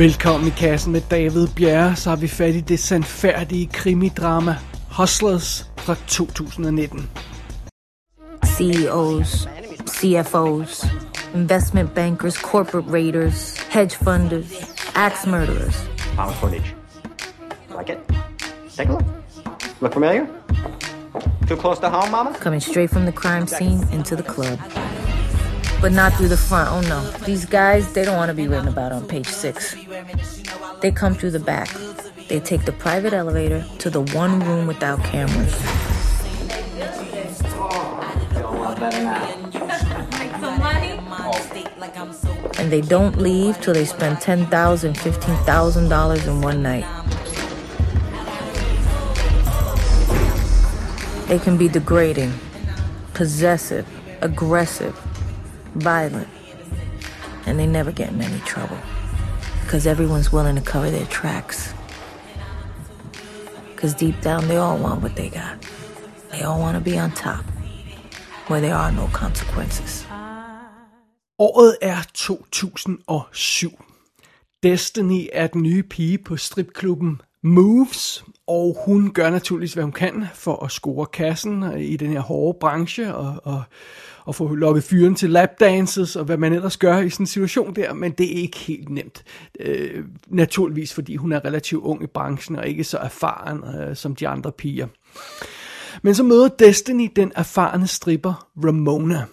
Velkommen i kassen med David Bjerre, så har vi fat i det sandfærdige krimidrama Hustlers fra 2019. CEOs, CFOs, investment bankers, corporate raiders, hedge funders, axe murderers. Found footage. Like it? Take a look. Look familiar? Too close to home, Mama? Coming straight from the crime scene into the club. But not through the front, oh no. These guys, they don't want to be written about on page six. They come through the back. They take the private elevator to the one room without cameras. And they don't leave till they spend $10,000, $15,000 in one night. They can be degrading, possessive, aggressive, violent, and they never get in any trouble because everyone's willing to cover their tracks. Because deep down, they all want what they got. They all want to be on top, where there are no consequences. Året er 2007. Destiny er den nye pige på stripklubben Moves, og hun gør naturligvis, hvad hun kan for at score kassen i den her hårde branche, og, og, og få lukket fyren til lapdances, og hvad man ellers gør i sådan en situation der, men det er ikke helt nemt. Øh, naturligvis, fordi hun er relativt ung i branchen, og ikke så erfaren øh, som de andre piger. Men så møder Destiny den erfarne stripper Ramona.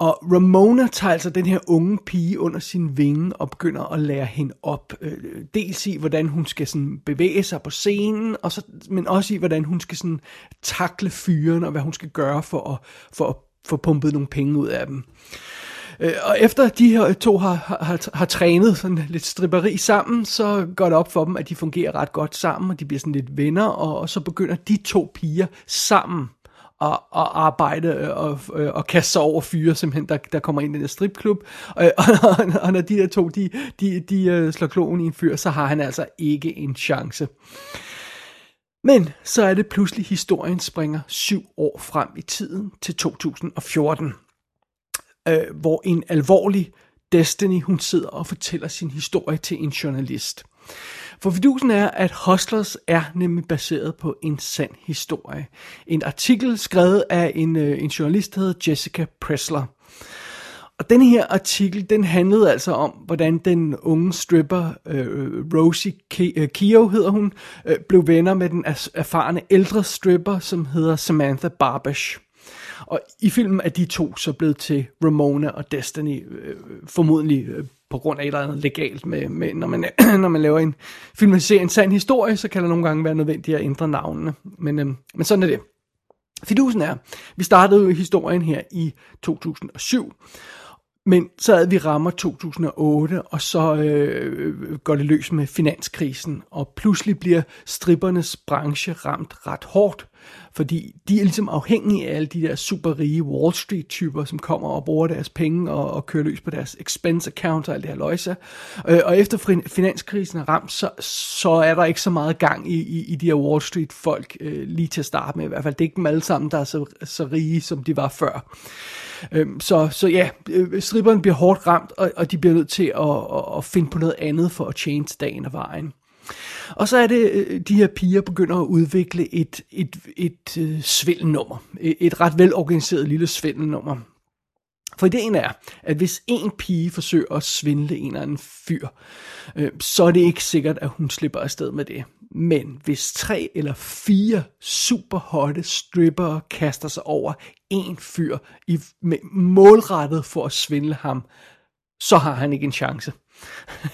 Og Ramona tager altså den her unge pige under sin vinge og begynder at lære hende op. Øh, dels i, hvordan hun skal sådan bevæge sig på scenen, og så, men også i, hvordan hun skal sådan takle fyren, og hvad hun skal gøre for at, for at få pumpet nogle penge ud af dem. Øh, og efter de her to har, har, har trænet sådan lidt stripperi sammen, så går det op for dem, at de fungerer ret godt sammen, og de bliver sådan lidt venner, og, og så begynder de to piger sammen at, at arbejde og, øh, og kaste sig over fyre, simpelthen, der, der kommer ind i den stripklub. Og, og, og når de der to, de, de, de øh, slår kloen i en fyr, så har han altså ikke en chance. Men så er det pludselig, historien springer syv år frem i tiden til 2014, øh, hvor en alvorlig Destiny, hun sidder og fortæller sin historie til en journalist. For fidusen er, at Hustlers er nemlig baseret på en sand historie. En artikel skrevet af en, øh, en journalist, der hedder Jessica Pressler. Og den her artikel, den handlede altså om, hvordan den unge stripper, øh, Rosie øh, Keough hedder hun, øh, blev venner med den erfarne ældre stripper, som hedder Samantha Barbash. Og i filmen er de to så blevet til Ramona og Destiny, øh, formodentlig øh, på grund af et eller andet legalt med, med når, man, når man laver en filmatisering en sand historie, så kan der nogle gange være nødvendigt at ændre navnene. Men, øh, men sådan er det. Fidusen er, vi startede jo historien her i 2007, men så havde vi rammer 2008, og så øh, går det løs med finanskrisen, og pludselig bliver strippernes branche ramt ret hårdt. Fordi de er ligesom afhængige af alle de der super rige Wall Street typer, som kommer og bruger deres penge og, og kører løs på deres expense account og alt det her løjse. Øh, og efter finanskrisen er ramt, så, så er der ikke så meget gang i, i, i de her Wall Street folk øh, lige til at starte med. I hvert fald det er ikke dem alle sammen, der er så, så rige, som de var før. Øh, så, så ja, øh, stripperne bliver hårdt ramt, og, og de bliver nødt til at, at, at finde på noget andet for at change dagen og vejen. Og så er det, øh, de her piger begynder at udvikle et, et, et, et svindelnummer. Et, et ret velorganiseret lille svindelnummer. For ideen er, at hvis en pige forsøger at svindle en eller anden fyr, øh, så er det ikke sikkert, at hun slipper afsted med det. Men hvis tre eller fire superhotte strippere kaster sig over en fyr i, med målrettet for at svindle ham, så har han ikke en chance.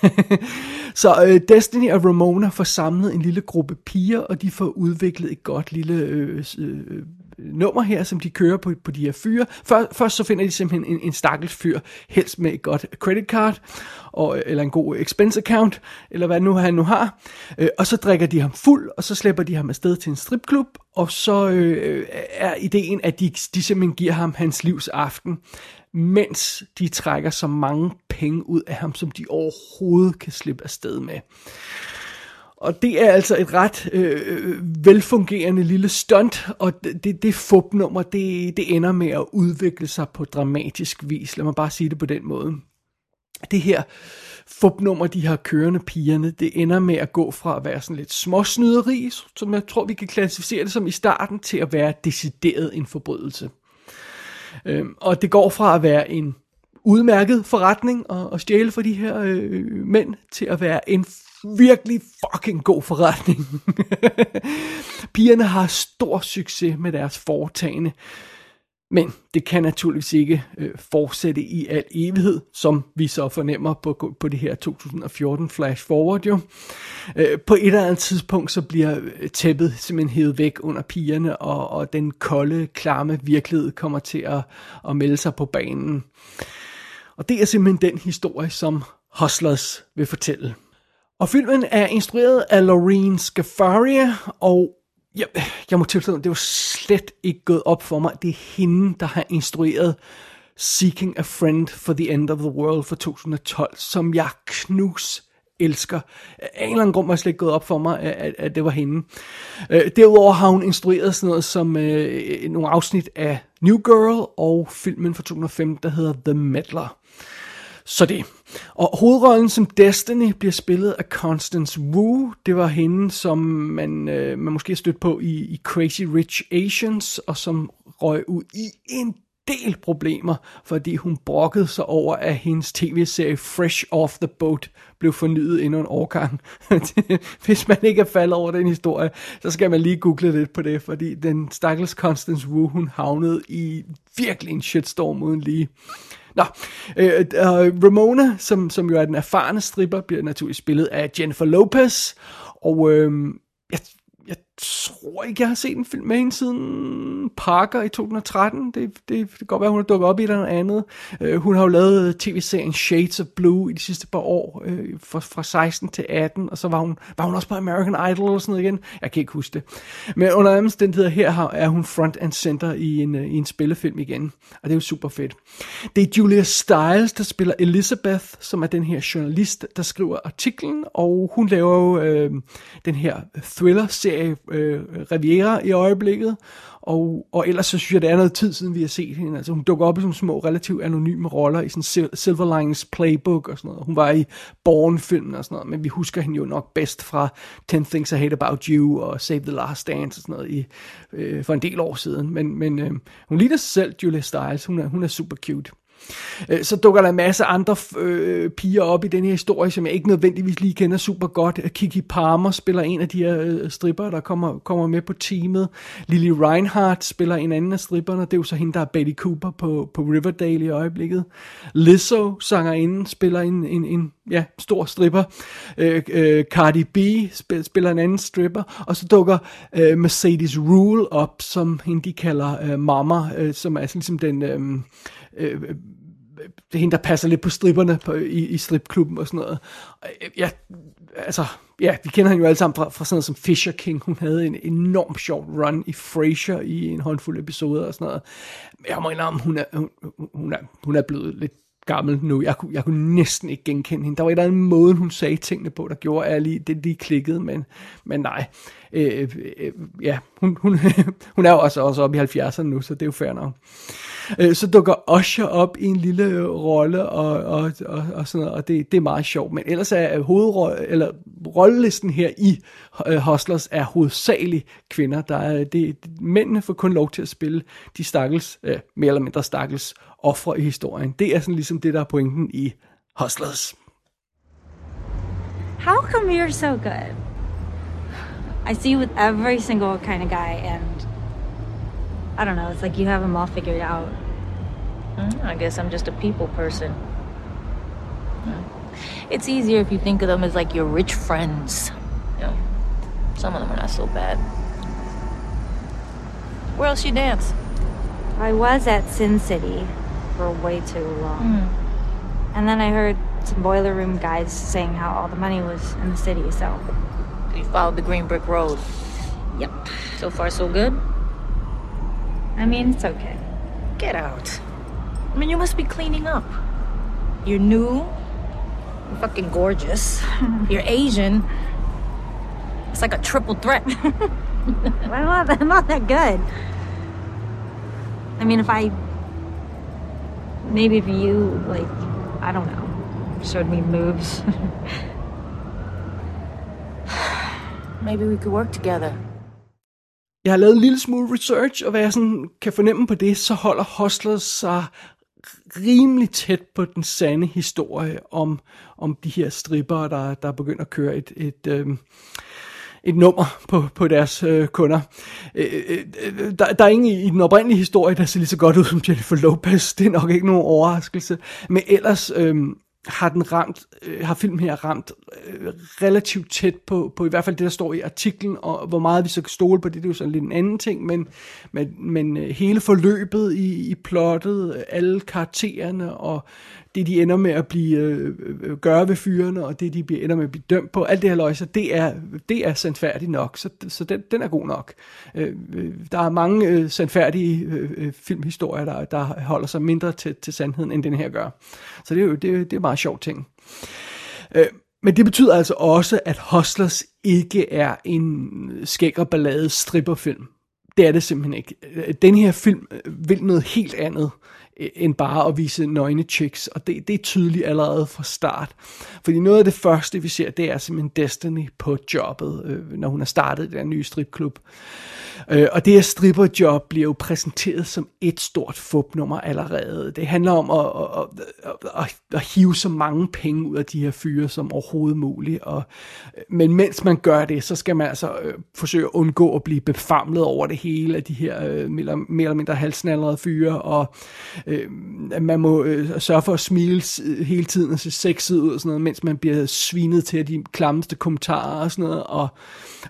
så øh, Destiny og Ramona får samlet en lille gruppe piger, og de får udviklet et godt lille øh, øh, øh, nummer her, som de kører på, på de her fyre. Først, først så finder de simpelthen en, en stakkels fyr, helst med et godt credit card, og, øh, eller en god expense account, eller hvad nu han nu har. Øh, og så drikker de ham fuld, og så slæber de ham afsted til en stripklub, og så øh, øh, er ideen, at de, de simpelthen giver ham hans livs aften mens de trækker så mange penge ud af ham, som de overhovedet kan slippe afsted med. Og det er altså et ret øh, øh velfungerende lille stunt, og det, det, det fupnummer, det, det ender med at udvikle sig på dramatisk vis. Lad mig bare sige det på den måde. det her fupnummer, de har kørende pigerne, det ender med at gå fra at være sådan lidt småsnyderi, som jeg tror, vi kan klassificere det som i starten, til at være decideret en forbrydelse. Øhm, og det går fra at være en udmærket forretning at, at stjæle for de her øh, mænd, til at være en virkelig fucking god forretning. Pigerne har stor succes med deres foretagende. Men det kan naturligvis ikke øh, fortsætte i al evighed, som vi så fornemmer på, på det her 2014 flash forward jo. Øh, på et eller andet tidspunkt så bliver øh, tæppet simpelthen hævet væk under pigerne, og, og den kolde, klamme virkelighed kommer til at, at melde sig på banen. Og det er simpelthen den historie, som Hustlers vil fortælle. Og filmen er instrueret af Loreen Scafaria, og jeg, jeg må tilstå, det var slet ikke gået op for mig. Det er hende, der har instrueret Seeking a Friend for the End of the World for 2012, som jeg knus elsker. Af en eller anden grund var det slet ikke gået op for mig, at, at det var hende. Øh, derudover har hun instrueret sådan noget som øh, nogle afsnit af New Girl og filmen fra 2005, der hedder The Meddler. Så det. Og hovedrollen som Destiny bliver spillet af Constance Wu. Det var hende, som man, øh, man måske har stødt på i, i Crazy Rich Asians, og som røg ud i en del problemer, fordi hun brokkede sig over, at hendes tv-serie Fresh Off the Boat blev fornyet endnu en årgang. Hvis man ikke er faldet over den historie, så skal man lige google lidt på det, fordi den stakkels Constance Wu, hun havnede i virkelig en shitstorm uden lige. Nå, øh, øh, Ramona, som, som jo er den erfarne stripper, bliver naturligvis spillet af Jennifer Lopez, og øh, jeg tror ikke, jeg har set en film med hende siden Parker i 2013. Det, det, det kan godt være, hun har dukket op i et eller andet. Uh, hun har jo lavet tv-serien Shades of Blue i de sidste par år, uh, fra, fra 16 til 18, og så var hun, var hun også på American Idol og sådan noget igen. Jeg kan ikke huske det. Men under andre omstændigheder her er hun front and center i en, uh, i en spillefilm igen, og det er jo super fedt. Det er Julia Stiles, der spiller Elizabeth, som er den her journalist, der skriver artiklen, og hun laver jo uh, den her thriller-serie øh, Riviera i øjeblikket, og, og ellers så synes jeg, det er noget tid siden, vi har set hende. Altså, hun dukker op i sådan små, relativt anonyme roller i sådan Silver Linings Playbook og sådan noget. Hun var i Born-filmen og sådan noget, men vi husker hende jo nok bedst fra 10 Things I Hate About You og Save the Last Dance og sådan noget i, øh, for en del år siden. Men, men øh, hun ligner sig selv, Julia Stiles. Hun er, hun er super cute. Øh, så dukker der en masse andre øh, piger op i den her historie, som jeg ikke nødvendigvis lige kender super godt. Kiki Palmer spiller en af de her øh, stripper, der kommer, kommer med på teamet. Lily Reinhardt spiller en anden af stripperne. Det er jo så hende, der er Betty Cooper på, på Riverdale i øjeblikket. Lizzo, sangerinden, spiller en, en, en ja, stor stripper. Øh, øh, Cardi B spiller en anden stripper. Og så dukker øh, Mercedes Rule op, som hende de kalder øh, Mama, øh, som er sådan ligesom den... Øh, Øh, øh, det er hende, der passer lidt på stripperne på, i, i stripklubben og sådan noget. Øh, ja, altså, ja, vi kender hende jo alle sammen fra, fra sådan noget som Fisher King. Hun havde en enorm sjov run i Frasier i en håndfuld episoder og sådan noget. Jeg må indrømme, hun er, hun, hun er, hun er blevet lidt gammel nu. Jeg kunne, jeg kunne næsten ikke genkende hende. Der var et eller andet måde, hun sagde tingene på, der gjorde, at lige, det lige klikkede, men, men nej. Øh, øh, øh ja, hun, hun, hun er jo også, også oppe i 70'erne nu, så det er jo fair nok. Øh, så dukker Usher op i en lille rolle og, og, og, og sådan noget, og det, det er meget sjovt. Men ellers er øh, hovedrolle, eller rollelisten her i uh, Hustlers er hovedsageligt kvinder. Der er, det, mændene får kun lov til at spille de stakkels, øh, mere eller mindre stakkels ofre i historien. Det er sådan ligesom det, der er pointen i Hustlers. How come you're so good? I see you with every single kind of guy and I don't know, it's like you have them all figured out. Mm, I guess I'm just a people person. It's easier if you think of them as like your rich friends. You know, some of them are not so bad. Where else you dance? I was at Sin City for way too long. Mm. And then I heard some boiler room guys saying how all the money was in the city, so. You followed the green brick road. Yep. So far, so good? I mean, it's okay. Get out. I mean, you must be cleaning up. You're new. You're fucking gorgeous. You're Asian. It's like a triple threat. Not, I'm not that good. I mean, if I. Maybe if you, like, I don't know, showed me moves. Maybe we could work together. Jeg har lavet en lille smule research, og hvad jeg sådan kan fornemme på det, så holder Hustlers sig rimelig tæt på den sande historie om, om de her stripper, der, der begynder at køre et, et, øh, et nummer på, på deres øh, kunder. Øh, øh, øh der, der er ingen i den oprindelige historie, der ser lige så godt ud som Jennifer Lopez. Det er nok ikke nogen overraskelse. Men ellers... Øh, har den ramt, øh, har filmen her ramt øh, relativt tæt på, på i hvert fald det, der står i artiklen, og hvor meget vi så kan stole på det, det er jo sådan lidt en anden ting, men, men, men øh, hele forløbet i, i plottet, øh, alle karaktererne, og det de ender med at blive øh, øh, gøre ved fyrene, og det de bliver, ender med at blive dømt på, alt det her løjser, det er, det er sandfærdigt nok, så, så den, den er god nok. Øh, der er mange øh, sandfærdige øh, øh, filmhistorier, der, der holder sig mindre til, til sandheden, end den her gør. Så det er jo det, det er meget sjov ting. Øh, men det betyder altså også, at Hustlers ikke er en skæg og ballade stripperfilm. Det er det simpelthen ikke. Øh, den her film øh, vil noget helt andet øh, end bare at vise nøgne chicks, og det, det er tydeligt allerede fra start. Fordi noget af det første, vi ser, det er simpelthen Destiny på jobbet, øh, når hun har startet den nye stripklub. Øh, og det her stripperjob bliver jo præsenteret som et stort fupnummer allerede. Det handler om at, at, at, at, at hive så mange penge ud af de her fyre som overhovedet muligt. Og, men mens man gør det, så skal man altså øh, forsøge at undgå at blive befamlet over det hele af de her øh, mere, mere eller mindre halsnallerede fyre. Og øh, man må øh, sørge for at smile hele tiden og se sexet ud og sådan noget, mens man bliver svinet til de klammeste kommentarer og sådan noget. Og,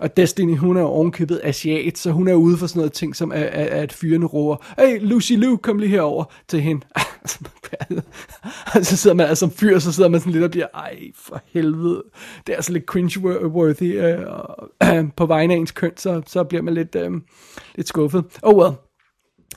og Destiny, hun er jo ovenkøbet asiat, så hun er ude for sådan noget ting, som at, at, at fyrene roer, hey Lucy Lou, kom lige herover til hende. så sidder man altså som fyr, så sidder man sådan lidt og bliver, ej for helvede, det er altså lidt cringe-worthy øh, på vegne af ens køn, så, så bliver man lidt, øh, lidt skuffet. Oh well.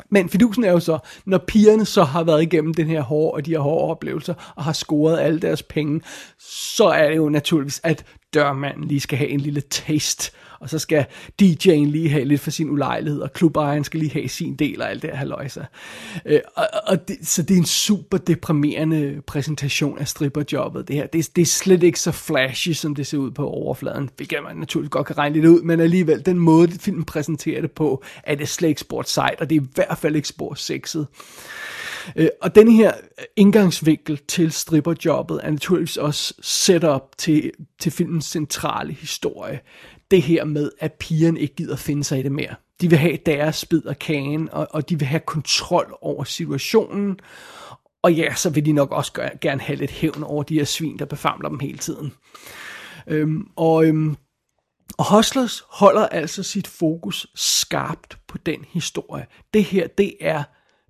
Men fidusen er jo så, når pigerne så har været igennem den her hårde og de her hårde oplevelser, og har scoret alle deres penge, så er det jo naturligvis, at dørmanden lige skal have en lille taste og så skal DJ'en lige have lidt for sin ulejlighed, og klubejeren skal lige have sin del og alt det her haløjse. Øh, og, og det, så det er en super deprimerende præsentation af stripperjobbet, det her. Det, det er slet ikke så flashy, som det ser ud på overfladen, hvilket man naturligvis godt kan regne lidt ud, men alligevel, den måde, filmen præsenterer det på, er det slet ikke sport sejt, og det er i hvert fald ikke sport sexet. Øh, og den her øh, indgangsvinkel til stripperjobbet er naturligvis også setup til, til filmens centrale historie det her med, at pigerne ikke gider finde sig i det mere. De vil have deres bid af kagen, og, og de vil have kontrol over situationen. Og ja, så vil de nok også gøre, gerne have lidt hævn over de her svin, der befamler dem hele tiden. Øhm, og, øhm, og Hustlers holder altså sit fokus skarpt på den historie. Det her, det er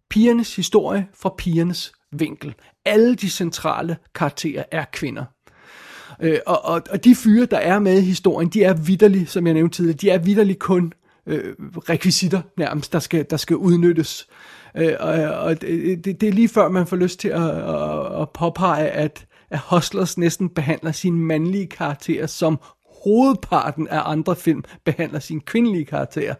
pigernes historie fra pigernes vinkel. Alle de centrale karakterer er kvinder. Øh, og, og, og de fyre, der er med i historien, de er vidderlige, som jeg nævnte tidligere, de er vidderlige kun øh, rekvisitter nærmest, der skal, der skal udnyttes. Øh, og og det, det, det er lige før, man får lyst til at, at, at påpege, at, at Hustlers næsten behandler sine mandlige karakterer som hovedparten af andre film behandler sine kvindelige karakterer.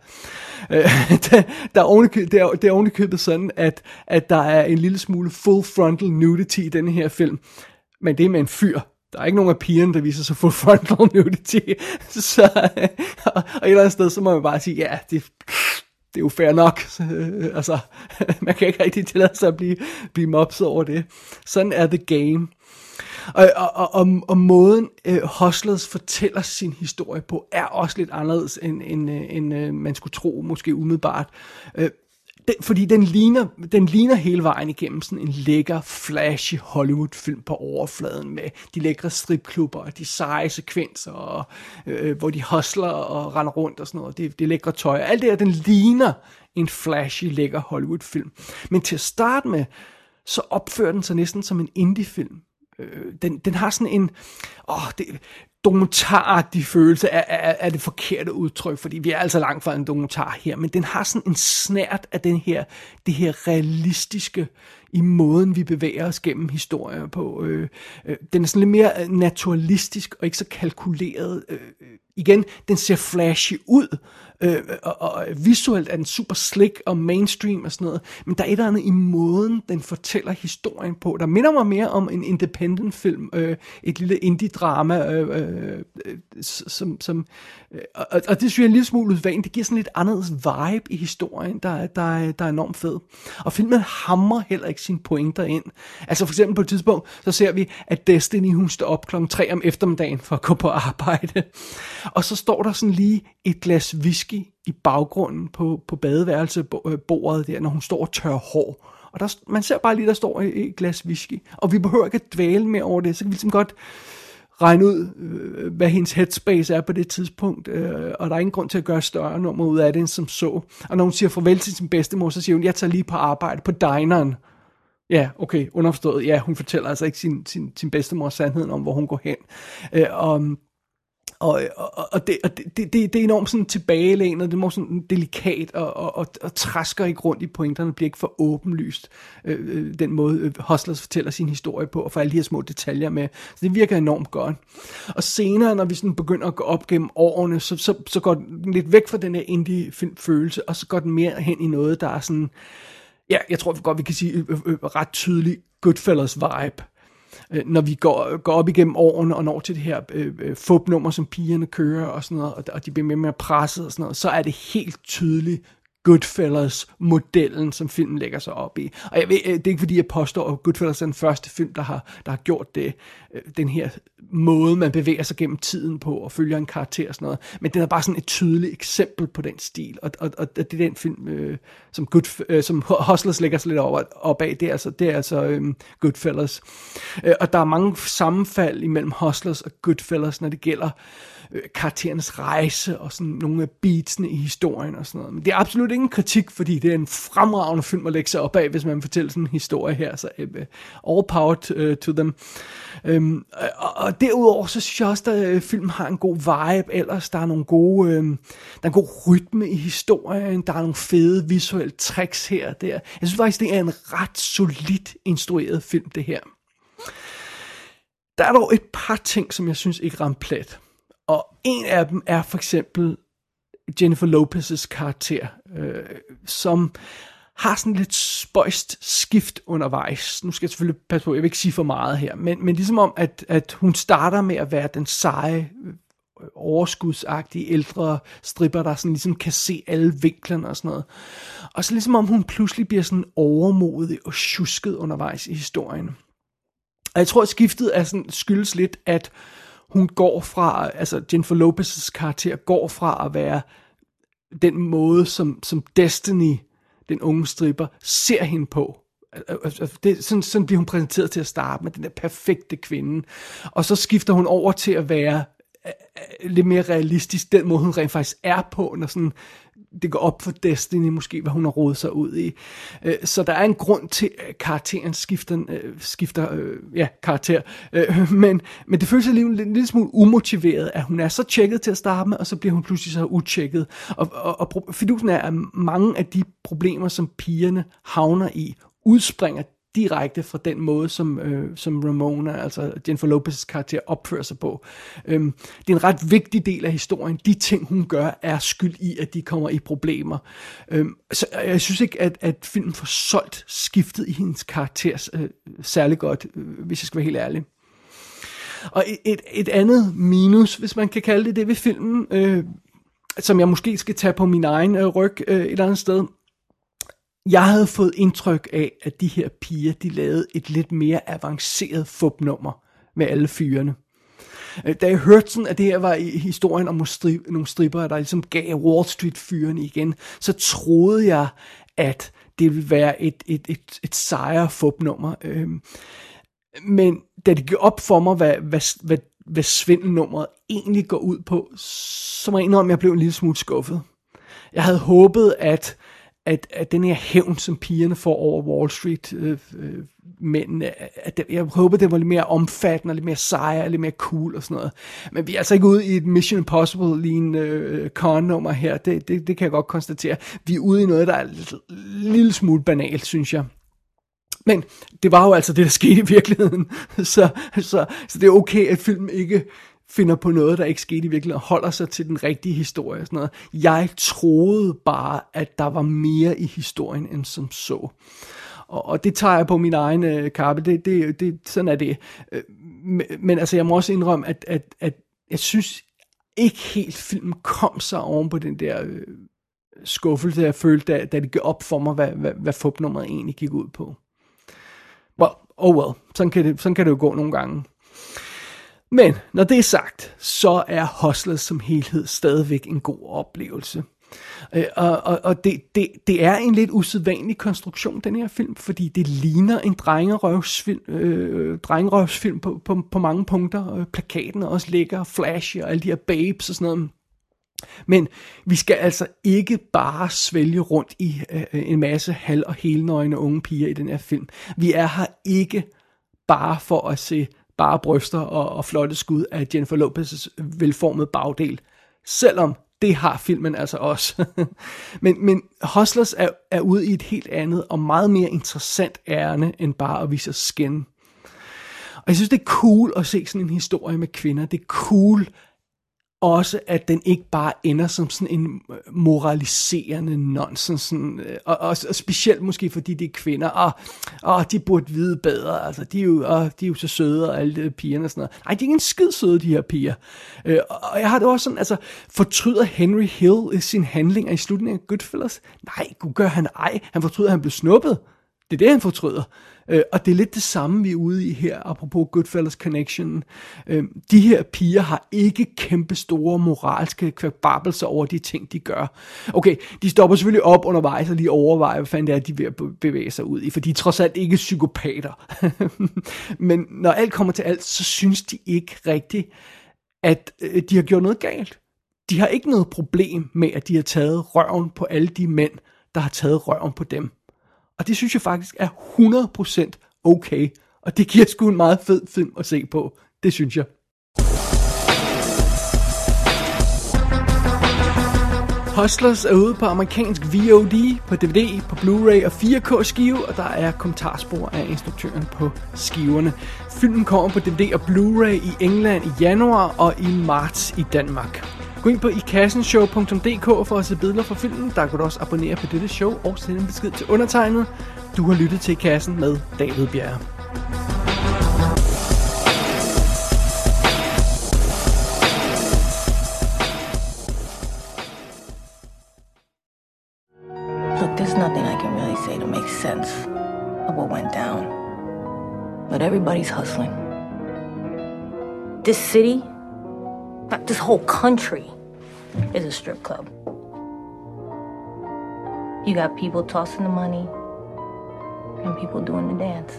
Øh, der, der er ovenikøbet, det, er, er ovenikøbet sådan, at, at der er en lille smule full frontal nudity i denne her film, men det er med en fyr, der er ikke nogen af pigerne, der viser sig full frontal nudity. Så, og, og et eller andet sted, så må man bare sige, ja, det, det er jo fair nok. Så, øh, altså, man kan ikke rigtig tillade sig at blive, blive mobset over det. Sådan er the game. Og, og, og, og måden øh, Hustlers fortæller sin historie på, er også lidt anderledes, end, end, øh, end øh, man skulle tro, måske umiddelbart. Øh, den, fordi den ligner, den ligner hele vejen igennem sådan en lækker, flashy Hollywood-film på overfladen med de lækre stripklubber og de seje sekvenser, og, øh, hvor de hustler og render rundt og sådan noget. Det, det lækre tøj. Alt det her, den ligner en flashy, lækker Hollywood-film. Men til at starte med, så opfører den sig næsten som en indie-film. Øh, den, den har sådan en... Åh, det, dokumentaragtig følelse er, er, af det forkerte udtryk, fordi vi er altså langt fra en dokumentar her, men den har sådan en snært af den her, det her realistiske i måden, vi bevæger os gennem historier på. Øh, øh, den er sådan lidt mere øh, naturalistisk og ikke så kalkuleret øh, øh igen, den ser flashy ud, øh, og, og visuelt er den super slick og mainstream og sådan noget, men der er et eller andet i måden, den fortæller historien på, der minder mig mere om en independent film, øh, et lille indie-drama, øh, øh, som, som øh, og, og det synes jeg er en lille smule udvandt, det giver sådan lidt anderledes vibe i historien, der, der, der er enormt fed. Og filmen hammer heller ikke sine pointer ind. Altså for eksempel på et tidspunkt, så ser vi, at Destiny, hun står op klokken 3 om eftermiddagen for at gå på arbejde. Og så står der sådan lige et glas whisky i baggrunden på, på badeværelsebordet der, når hun står og tør hår. Og der, man ser bare lige, der står et glas whisky. Og vi behøver ikke at dvæle mere over det, så kan vi ligesom godt regne ud, øh, hvad hendes headspace er på det tidspunkt, øh, og der er ingen grund til at gøre større nummer ud af det, end som så. Og når hun siger farvel til sin bedstemor, så siger hun, jeg tager lige på arbejde på dineren. Ja, okay, underforstået. Ja, hun fortæller altså ikke sin, sin, sin bedstemors sandheden om, hvor hun går hen. Øh, og og, og, og, det, og det, det, det er enormt sådan tilbagelænet, det er sådan delikat, og, og, og, og træsker ikke rundt i pointerne, bliver ikke for åbenlyst, øh, øh, den måde øh, Hustlers fortæller sin historie på, og får alle de her små detaljer med. Så det virker enormt godt. Og senere, når vi sådan begynder at gå op gennem årene, så, så, så går den lidt væk fra den her indie-følelse, og så går den mere hen i noget, der er sådan, ja, jeg tror godt, vi kan sige, øh, øh, øh ret tydelig Goodfellas-vibe Øh, når vi går, går op igennem årene og når til det her øh, øh, fupnummer, som pigerne kører og sådan noget, og, og de bliver mere og mere presset og sådan noget, så er det helt tydeligt Goodfellas-modellen, som filmen lægger sig op i. Og jeg ved, øh, det er ikke fordi, jeg påstår, at Goodfellas er den første film, der har, der har gjort det. Øh, den her måde, man bevæger sig gennem tiden på og følger en karakter og sådan noget. Men den er bare sådan et tydeligt eksempel på den stil. Og, og, og det er den film, øh, som, Good, øh, som Hustlers lægger sig lidt op, op af. Det er altså, det er altså øh, Goodfellas. Øh, og der er mange sammenfald imellem Hustlers og Goodfellas, når det gælder øh, øh, karakterens rejse og sådan nogle af beatsene i historien og sådan noget. Men det er absolut ingen kritik, fordi det er en fremragende film at lægge sig op af, hvis man fortæller sådan en historie her. Så uh, all power to, uh, to them. Um, og, og derudover så synes jeg også, at øh, filmen har en god vibe. Ellers der er nogle gode, uh, der er en god rytme i historien. Der er nogle fede visuelle tricks her og der. Jeg synes faktisk, det er en ret solid instrueret film, det her. Der er dog et par ting, som jeg synes ikke ramte plet. Og en af dem er for eksempel Jennifer Lopez's karakter, øh, som har sådan lidt spøjst skift undervejs. Nu skal jeg selvfølgelig passe på, jeg vil ikke sige for meget her, men, men ligesom om, at, at hun starter med at være den seje, øh, overskudsagtige ældre stripper, der sådan ligesom kan se alle vinklerne og sådan noget. Og så ligesom om hun pludselig bliver sådan overmodig og tjusket undervejs i historien. Og jeg tror, at skiftet er sådan, skyldes lidt, at hun går fra, altså Jennifer Lopez's karakter går fra at være den måde, som, som Destiny, den unge stripper, ser hende på. Altså, altså, det, sådan, sådan bliver hun præsenteret til at starte med, den der perfekte kvinde. Og så skifter hun over til at være øh, øh, lidt mere realistisk, den måde hun rent faktisk er på, når sådan det går op for Destiny måske, hvad hun har rodet sig ud i. Øh, så der er en grund til, at karakteren skifter, øh, skifter øh, ja, karakter. Øh, men, men det føles alligevel en lille smule umotiveret, at hun er så tjekket til at starte med, og så bliver hun pludselig så utjekket. Og, og, og fidusen er, at mange af de problemer, som pigerne havner i, udspringer direkte fra den måde, som, øh, som Ramona, altså Jennifer Lopez' karakter, opfører sig på. Øhm, det er en ret vigtig del af historien. De ting, hun gør, er skyld i, at de kommer i problemer. Øhm, så jeg synes ikke, at, at filmen får solgt skiftet i hendes karakter øh, særlig godt, øh, hvis jeg skal være helt ærlig. Og et, et andet minus, hvis man kan kalde det det ved filmen, øh, som jeg måske skal tage på min egen øh, ryg øh, et eller andet sted, jeg havde fået indtryk af, at de her piger, de lavede et lidt mere avanceret fupnummer med alle fyrene. Øh, da jeg hørte sådan, at det her var i historien om nogle stripper, der ligesom gav Wall Street-fyrene igen, så troede jeg, at det ville være et, et, et, et sejere fupnummer. Øhm, men da det gik op for mig, hvad, hvad, hvad, hvad svindelnummeret egentlig går ud på, så må jeg indrømme, at jeg blev en lille smule skuffet. Jeg havde håbet, at at, at den her hævn, som pigerne får over Wall Street, øh, øh, men at det, jeg håber, det var lidt mere omfattende, lidt mere sejr, lidt mere cool og sådan noget. Men vi er altså ikke ude i et Mission Impossible lignende øh, con-nummer her, det, det, det kan jeg godt konstatere. Vi er ude i noget, der er en lille smule banalt, synes jeg. Men det var jo altså det, der skete i virkeligheden. Så, så, så det er okay, at filmen ikke finder på noget, der ikke skete i virkeligheden, og holder sig til den rigtige historie og sådan noget. Jeg troede bare, at der var mere i historien end som så. Og, og det tager jeg på min egen øh, kappe. Det, det, det, sådan er det. Øh, men, men altså, jeg må også indrømme, at, at, at jeg synes ikke helt filmen kom sig oven på den der øh, skuffelse, jeg følte, da, da det gik op for mig, hvad, hvad, hvad fupnummeret egentlig gik ud på. Well, oh well, sådan kan, det, sådan kan det jo gå nogle gange. Men når det er sagt, så er Hustlers som helhed stadigvæk en god oplevelse. Øh, og og, og det, det, det er en lidt usædvanlig konstruktion, den her film, fordi det ligner en drengerøvsfilm, øh, drengerøvsfilm på, på, på mange punkter. Øh, plakaten er også lækker, flashy og alle de her babes og sådan noget. Men vi skal altså ikke bare svælge rundt i øh, en masse halv- og helnøgne unge piger i den her film. Vi er her ikke bare for at se bare bryster og, og flotte skud af Jennifer Lopez' velformede bagdel. Selvom det har filmen altså også. men, men Hustlers er, er ude i et helt andet og meget mere interessant ærne end bare at vise skin. Og jeg synes, det er cool at se sådan en historie med kvinder. Det er cool, også, at den ikke bare ender som sådan en øh, moraliserende nonsens, sådan, øh, og, og, og specielt måske fordi det er kvinder, og, og de burde vide bedre, altså de er jo, og, de er jo så søde, og alle de pigerne og sådan noget. Nej, de er ikke en skid søde, de her piger. Øh, og jeg har det også sådan, altså, fortryder Henry Hill øh, sin handling i slutningen af Goodfellas? Nej, gud gør han ej. Han fortryder, at han blev snuppet. Det er det, han fortryder. Øh, og det er lidt det samme, vi er ude i her, apropos Goodfellas Connection. Øh, de her piger har ikke kæmpe store moralske kvababelser over de ting, de gør. Okay, de stopper selvfølgelig op undervejs og lige overvejer, hvad fanden det er, de er ved at bevæge sig ud i, for de er trods alt ikke psykopater. Men når alt kommer til alt, så synes de ikke rigtigt, at øh, de har gjort noget galt. De har ikke noget problem med, at de har taget røven på alle de mænd, der har taget røven på dem. Og det synes jeg faktisk er 100% okay. Og det giver sgu en meget fed film at se på. Det synes jeg. Hustlers er ude på amerikansk VOD, på DVD, på Blu-ray og 4K skive, og der er kommentarspor af instruktøren på skiverne. Filmen kommer på DVD og Blu-ray i England i januar og i marts i Danmark. Gå ind på ikassenshow.dk for at se billeder fra filmen. Der kan du også abonnere på dette show og sende en besked til undertegnet. Du har lyttet til Kassen med David Bjerre. Look, there's nothing I can really say to make sense of what went down. But everybody's hustling. This city, this whole country, is a strip club. You got people tossing the money and people doing the dance.